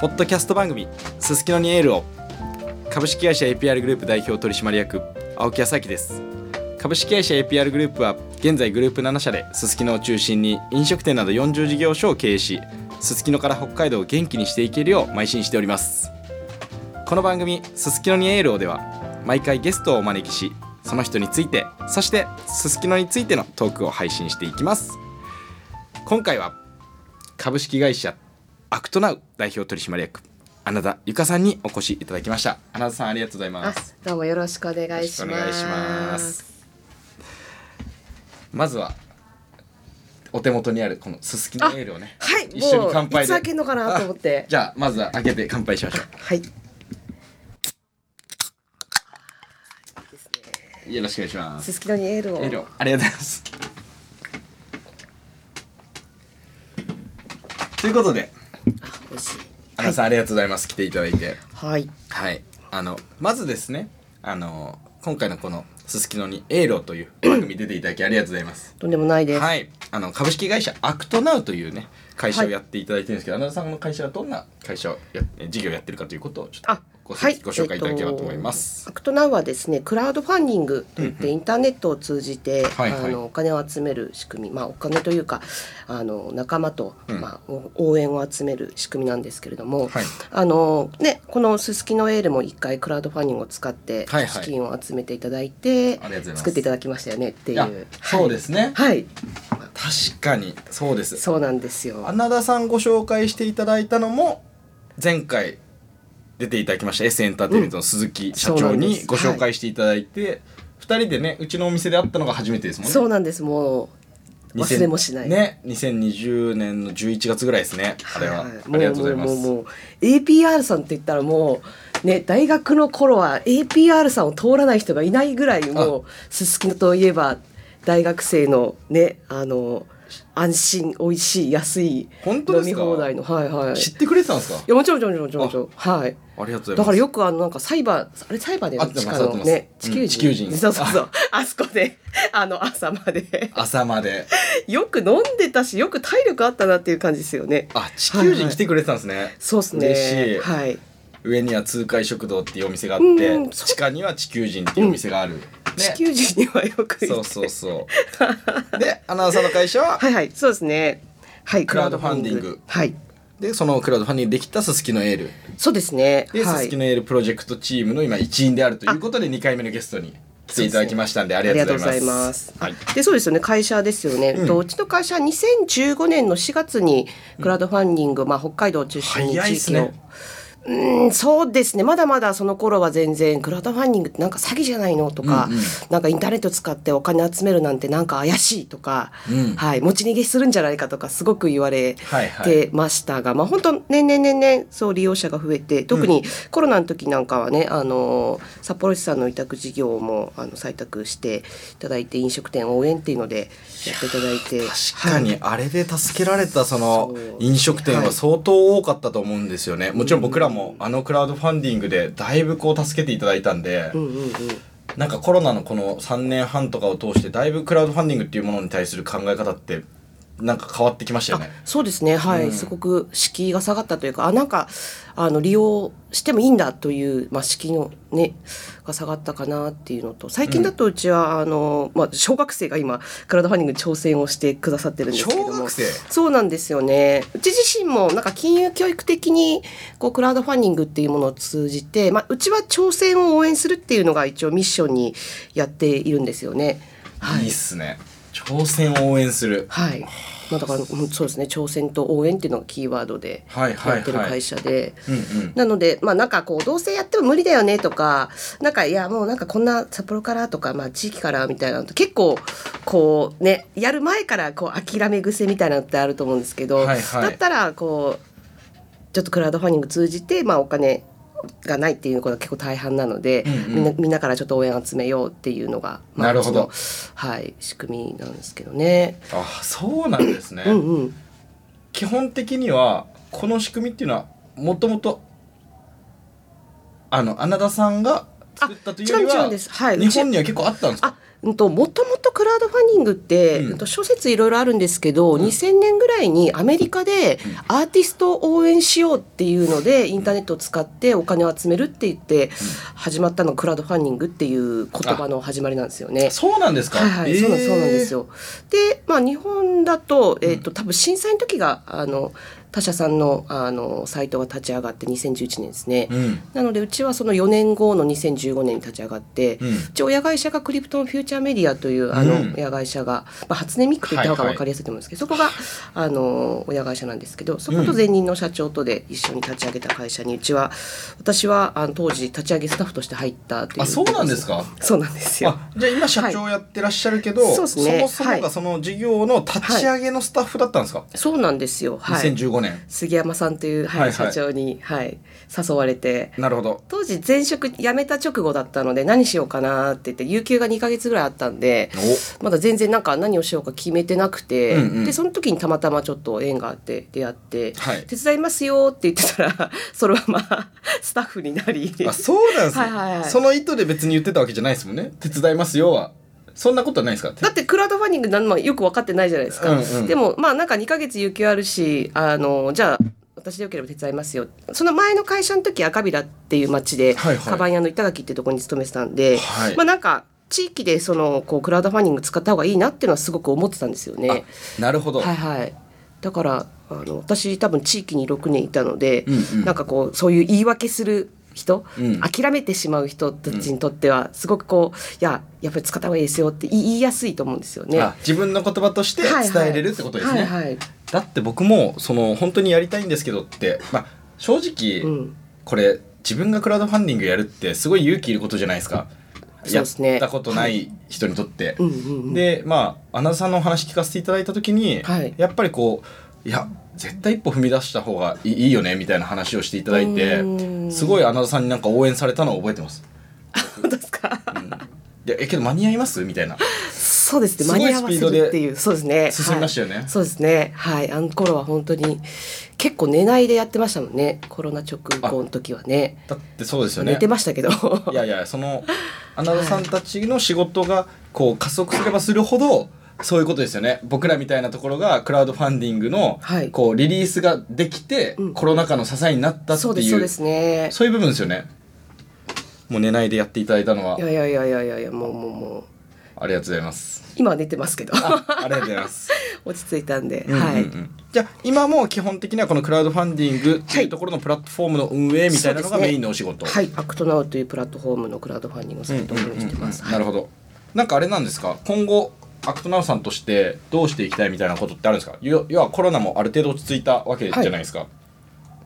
ポッドキャスト番組「すすきのにエールを」株式会社 APR グループ代表取締役青木康明です。株式会社 APR グループは現在グループ7社ですすきのを中心に飲食店など40事業所を経営しすすきのから北海道を元気にしていけるよう邁進しております。この番組「すすきのにエールを」では毎回ゲストをお招きしその人についてそしてすすきのについてのトークを配信していきます。今回は株式会社アクトナウ代表取締役穴田由香さんにお越しいただきました。穴田さんありがとうございまあす、どうもよろしくお願いします。まずはお手元にあるこのすすきのエールをねはい、一緒に乾杯で。開けるのかなと思って。じゃあまずは開けて乾杯しましょはい。よろしくお願いします。すすきのにエールを。エールを。ありがとうございますということで美味しい。穴田さん、ありがとうございます来ていただいてはい。はい、あのまずですねあの今回のこの「すすきのにエーロ」という番組出ていただきありがとうございます。とんでもないです。はい、あの株式会社アクトナウというね会社をやっていただいてるんですけど、穴田さんの会社はどんな会社をや事業をやってるかということをちょっとあご,、はい、ご紹介いただければと思います。えっとアクトナウはですね、クラウドファンディングといって、インターネットを通じて、はいはい。あのお金を集める仕組み、まあお金というかあの仲間と、うん。まあお応援を集める仕組みなんですけれども、はい。あのねこのすすきのエールも一回クラウドファンディングを使ってはいはい。資金を集めていただいて、作っていただきましたよねっていう。そうですね、はい、確かにそうです。そうなんですよ。穴田さんご紹介していただいたのも前回出ていただきました S エンターテインメントの鈴木社長にご紹介していただいて、二人でねうちのお店で会ったのが初めてですもんね。そうなんです。もう忘れもしない。ね2020年の11月ぐらいですねあれは、いいありがとうございますもうもうもうもう APR さんって言ったらもうね大学の頃は APR さんを通らない人がいないぐらいもうすすきのといえば大学生のねあの安心美味しい安い飲み放題のはいはい。い知ってくれてたんですか？やもちろんもちろんもちろんもちろん。はい。ありがとうございます。だからよくあのなんかサイバーあれサイバーでのねうん地球人、地球人。そうそうそう。あそこであの朝まで。朝まで。よく飲んでたしよく体力あったなっていう感じですよね。あ地球人来てくれてたんですね、そうですね。嬉しい。はい。上には通海食堂っていうお店があって、地下には地球人っていうお店がある、ね地球人にはよくそうそうそう。でアナウンサーの会社は？はいはいそうですね。はいクラウドファンディング。はい。でそのクラウドファンディングできたすすきのエール。そうですね。で、すはい。すきのエールプロジェクトチームの今一員であるということで2回目のゲストに来ていただきましたんでありがとうございます。あはい。でそうですよね。会社ですよね、うん。とうちの会社は2015年の4月にクラウドファンディング、まあ、北海道を中心に地域を、早いっすねうんそうですね。まだまだその頃は全然クラウドファンディングってなんか詐欺じゃないのとか、うんうん。なんかインターネット使ってお金集めるなんてなんか怪しいとか、うん。はい、持ち逃げするんじゃないかとかすごく言われはいはい。てましたが、まあ本当年々年々そう利用者が増えて特にコロナの時なんかはね、あの札幌市さんの委託事業もあの採択していただいて飲食店応援っていうのでやっていただいて確かにあれで助けられたその飲食店は相当多かったと思うんですよね。もちろん僕らもあのクラウドファンディングでだいぶこう助けていただいたんでうんうんうん。なんかコロナのこの3年半とかを通してだいぶクラウドファンディングっていうものに対する考え方ってなんか変わってきましたよね。そうですね。はい、うん。すごく敷居が下がったというかあなんかあの利用してもいいんだという、まあ、敷居のねが下がったかなっていうのと最近だとうちは、あのまあ、小学生が今クラウドファンディングに挑戦をしてくださってるんですけれども。小学生？そうなんですよね。うち自身もなんか金融教育的にこうクラウドファンディングっていうものを通じて、まあ、うちは挑戦を応援するっていうのが一応ミッションにやっているんですよね。はい。いいっすね挑戦を応援する。はい。まあだからうんそうですね。挑戦と応援っていうのがキーワードでやってる会社で。なのでまあなんかこうどうせやっても無理だよねとかなんかいやもうなんかこんな札幌からとかまあ地域からみたいなのと結構こうねやる前からこう諦め癖みたいなのってあると思うんですけど、はいはい。だったらこうちょっとクラウドファンディング通じてまあお金がないっていうことが結構大半なので、うんうん。みんなみんなからちょっと応援集めようっていうのが、まあなるほど。はい仕組みなんですけどね。あそうなんですね、うんうん。基本的にはこの仕組みっていうのはもともとあの穴田さんが作ったというよりははい。日本には結構あったんですか？あうんともともとクラウドファンディングって、うんうんと諸説いろいろあるんですけど、2000年ぐらいにアメリカでアーティストを応援しようっていうのでインターネットを使ってお金を集めるって言って始まったのがクラウドファンディングっていう言葉の始まりなんですよね。そうなんですか。はいはい、そうなんそうなんですよ。よ。で、まあ日本だとえっ、と多分震災の時があの他社さんのあのサイトが立ち上がって2011年ですね。うん。なのでうちはその4年後の2015年に立ち上がって、ううんち親会社がクリプトンフューチャーメディアというあのうん親会社が、まあ、初音ミックと言った方が分かりやすいと思うんですけど、そこがあの親会社なんですけどそこと前任の社長とで一緒に立ち上げた会社にうちは私はあの当時立ち上げスタッフとして入ったというあそうなんですか？そうなんですよ。あじゃあ今社長やってらっしゃるけど、はいそうですねもそもはいがその事業の立ち上げのスタッフだったんですか、そうなんですよ。はい。2015年。杉山さんという、はいはいはい。社長に、はい、誘われて。なるほど。当時前職辞めた直後だったので何しようかなって言って有給が2ヶ月ぐらいあったんでまだ全然なんか何をしようか決めてなくて、うんうん。でその時にたまたまちょっと縁があって出会って、はい手伝いますよって言ってたら そのままスタッフになり。あそうなんですね、はいはいはい。その意図で別に言ってたわけじゃないですもんね手伝いますよはそんなことはないですか？だってクラウドファンディングなんもよく分かってないじゃないですか、うんうん。でもまあなんか2ヶ月有給あるしあのじゃあ私でよければ手伝いますよ。その前の会社の時赤平っていう町で、はいはい。カバン屋の板垣っていうところに勤めてたんで、はい。まあなんか地域でそのこうクラウドファンディング使った方がいいなっていうのはすごく思ってたんですよね。あなるほど、はいはい。だからあの私多分地域に6年いたので、うんうん。なんかこうそういう言い訳する人、うん。諦めてしまう人たちにとってはすごくこういややっぱり使った方がいいですよって言いやすいと思うんですよね。あ自分の言葉として伝えれるってことですね、はいはい。だって僕もその本当にやりたいんですけどって、まあ、正直、うん。これ自分がクラウドファンディングやるってすごい勇気いることじゃないですか。やったことない人にとって、うんうんうん。でまあアナザさんのお話聞かせていただいた時に、はい。やっぱりこういや絶対一歩踏み出した方がいいいいよねみたいな話をしていただいてうんすごいアナザさんになんか応援されたのを覚えてます？本当ですか？でえけど間に合います？みたいなそうですね。間に合わせるっていう、そうですね。進みましたよねはいそうですね。はい、あの頃は本当に結構寝ないでやってましたもんね。コロナ直後の時はね。だってそうですよね寝てましたけど。いやいやそのアナザさんたちの仕事がこう加速すればするほどそういうことですよね。僕らみたいなところがクラウドファンディングのはい。こうリリースができて、うん。コロナ禍の支えになったっていうそうですそうですね。そういう部分ですよね。もう寝ないでやっていただいたのは。いやいやいやいやいやもうもうもう。ありがとうございます。今は寝てますけど。あありがとうございます、落ち着いたんで、うんうんうん。はい。じゃあ今も基本的にはこのクラウドファンディングっていうところのプラットフォームの運営みたいなのがメインのお仕事、はい、アクトナウというプラットフォームのクラウドファンディングのサイトを運営してます。なるほど。なんかあれなんですか？今後アクトナウさんとしてどうしていきたいみたいなことってあるんですか？要要はコロナもある程度落ち着いたわけじゃないですか、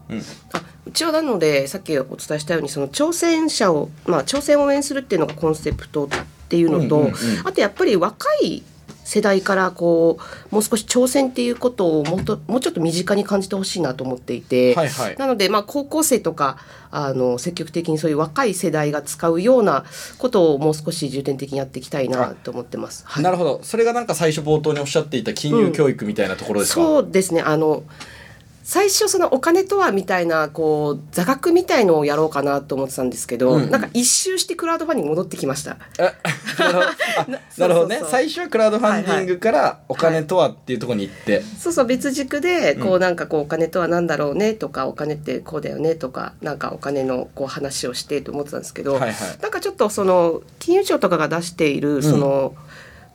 うん。あうちはなのでさっきお伝えしたようにその挑戦者を、まあ、挑戦を応援するっていうのがコンセプトっていうのと、うんうんうん。あとやっぱり若い世代からこうもう少し挑戦っていうことをもっともうちょっと身近に感じてほしいなと思っていて、はいはい。なのでまあ高校生とかあの積極的にそういう若い世代が使うようなことをもう少し重点的にやっていきたいなと思ってます。はい。なるほど。それがなんか最初冒頭におっしゃっていた金融教育みたいなところですか、そうですね。あの最初そのお金とはみたいなこう座学みたいのをやろうかなと思ってたんですけど、うん。うんなんか一周してクラウドファンディング戻ってきました。えなるほどあなるほどね最初はクラウドファンディングからお金とはっていうところに行って、そうそう別軸でこううなんかこうお金とは何だろうねとかお金ってこうだよねとかなんかお金のこう話をしてと思ってたんですけど、はいはい。なんかちょっとその金融庁とかが出しているその、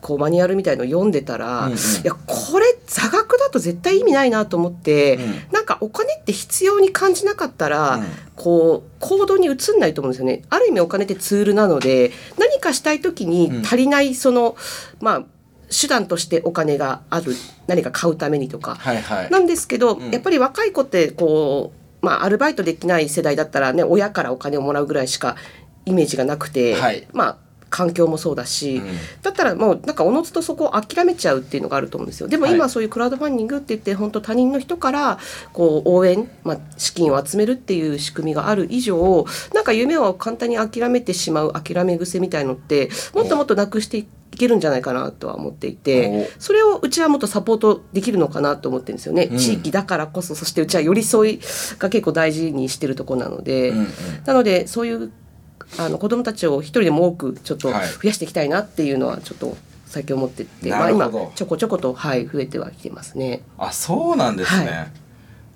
こうマニュアルみたいのを読んでたら、うんうん。いやこれ座学だと絶対意味ないなと思って、うん。なんかお金って必要に感じなかったら、うん。こう行動に移んないと思うんですよね。ある意味お金ってツールなので何かしたい時に足りないその、まあ手段としてお金がある。何か買うためにとか、はいはい。なんですけど、うん。やっぱり若い子ってこう、まあ、アルバイトできない世代だったらね親からお金をもらうぐらいしかイメージがなくて、はい。まあ環境もそうだし、うん。だったらもうなんかおのずとそこを諦めちゃうっていうのがあると思うんですよ。でも今はいそういうクラウドファンディングって言って本当他人の人からこう応援、まあ、資金を集めるっていう仕組みがある以上なんか夢を簡単に諦めてしまう諦め癖みたいのってもっともっとなくしていけるんじゃないかなとは思っていてそれをうちはもっとサポートできるのかなと思ってるんですよね、うん。地域だからこそそしてうちは寄り添いが結構大事にしてるところなので、うんうん。なのでそういうあの子供たちを一人でも多くちょっと増はい。やしていきたいなっていうのはちょっと最近思ってて、まあなるほど。今ちょこちょことはい増えてはきてますね。あそうなんですね、は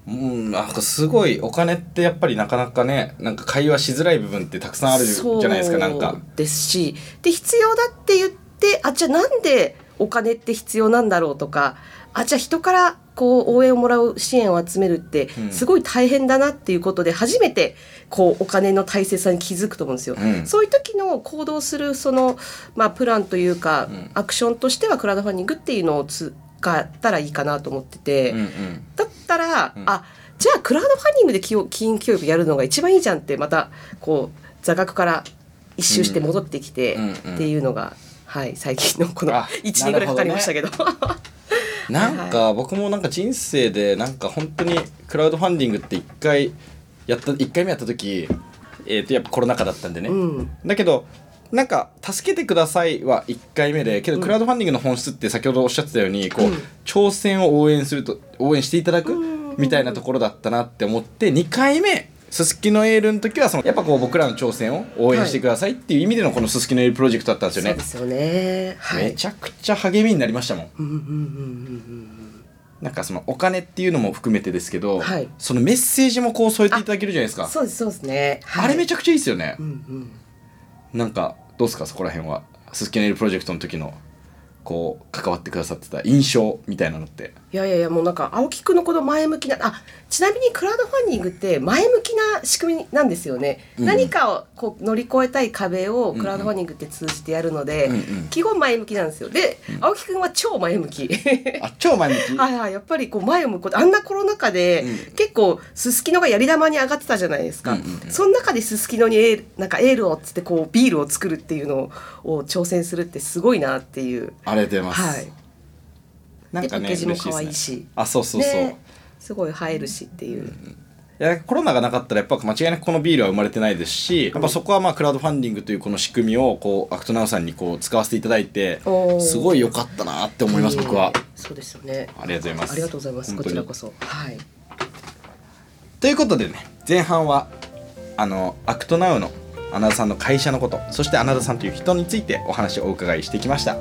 うんなんかすごいお金ってやっぱりなかなかねなんか会話しづらい部分ってたくさんあるじゃないですかなんか。ですしで必要だって言ってあじゃあなんでお金って必要なんだろうとかあじゃあ人からこう応援をもらう支援を集めるってうん。すごい大変だなっていうことで初めてこうお金の大切さに気づくと思うんですよ。うん。そういう時の行動するその、まあ、プランというか、うん。アクションとしてはクラウドファンディングっていうのを使ったらいいかなと思ってて。うんうん。だったら、うん。あじゃあクラウドファンディングで金金教育やるのが一番いいじゃんってまたこう座学から一周して戻ってきて、っていうのが、はい最近のこのあ1年ぐらいかかりましたけどなんか僕もなんか人生でなんか本当にクラウドファンディングって一回やった一回目やった時えー、とやっぱコロナ禍だったんでね、うん。だけどなんか「助けてください」は1回目でけどクラウドファンディングの本質って先ほどおっしゃってたようにこう、うん。挑戦を応援すると応援していただくうん。みたいなところだったなって思って2回目すすきのエールの時はそのやっぱこう僕らの挑戦を応援してくださいっていう意味でのこのすすきのエールプロジェクトだったんですよねそうで。すよねはいめちゃくちゃ励みになりましたもん。うんうんうんうんなんかそのお金っていうのも含めてですけど、はいそのメッセージもこう添えていただけるじゃないですか。うんそうですそうですね、はい、あれめちゃくちゃいいですよねう。んうんなんかどうですかそこら辺は？すすきのエールプロジェクトの時のこう関わってくださってた印象みたいなのって。いやいやいやもうなんか青木くんのこの前向きなあちなみにクラウドファンディングって前向きな仕組みなんですよね、うん。何かをこう乗り越えたい壁をクラウドファンディングって通じてやるので、うんうん。基本前向きなんですよ。で、青木くんは超前向き。あ超前向き？はいはいやっぱりこう前を向くことあんなコロナ禍で、うん。結構すすきのがやり玉に上がってたじゃないですか、うんうんうん。その中ですすきのにエールなんかエールをっつってこうビールを作るっていうのを挑戦するってすごいなっていう。ありがとうございます。はいなんかねでパッケージも可愛いしあそうそうそう。ねすごい映えるしっていう、いやコロナがなかったらやっぱ間違いなくこのビールは生まれてないですしやっぱそこはまあクラウドファンディングというこの仕組みをこうアクトナウさんにこう使わせていただいてすごい良かったなって思います僕は。そうですよね。ありがとうございます。ありがとうございます。こちらこそ。はい。ということでね前半はあのアクトナウのアナダさんの会社のことそしてアナダさんという人についてお話をお伺いしてきました、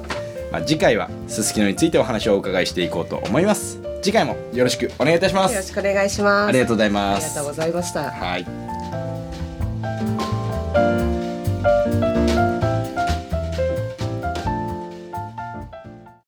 まあ、次回はすすきのについてお話をお伺いしていこうと思います。次回もよろしくお願いいたします。よろしくお願いします。ありがとうございあます。りがとうございました。はい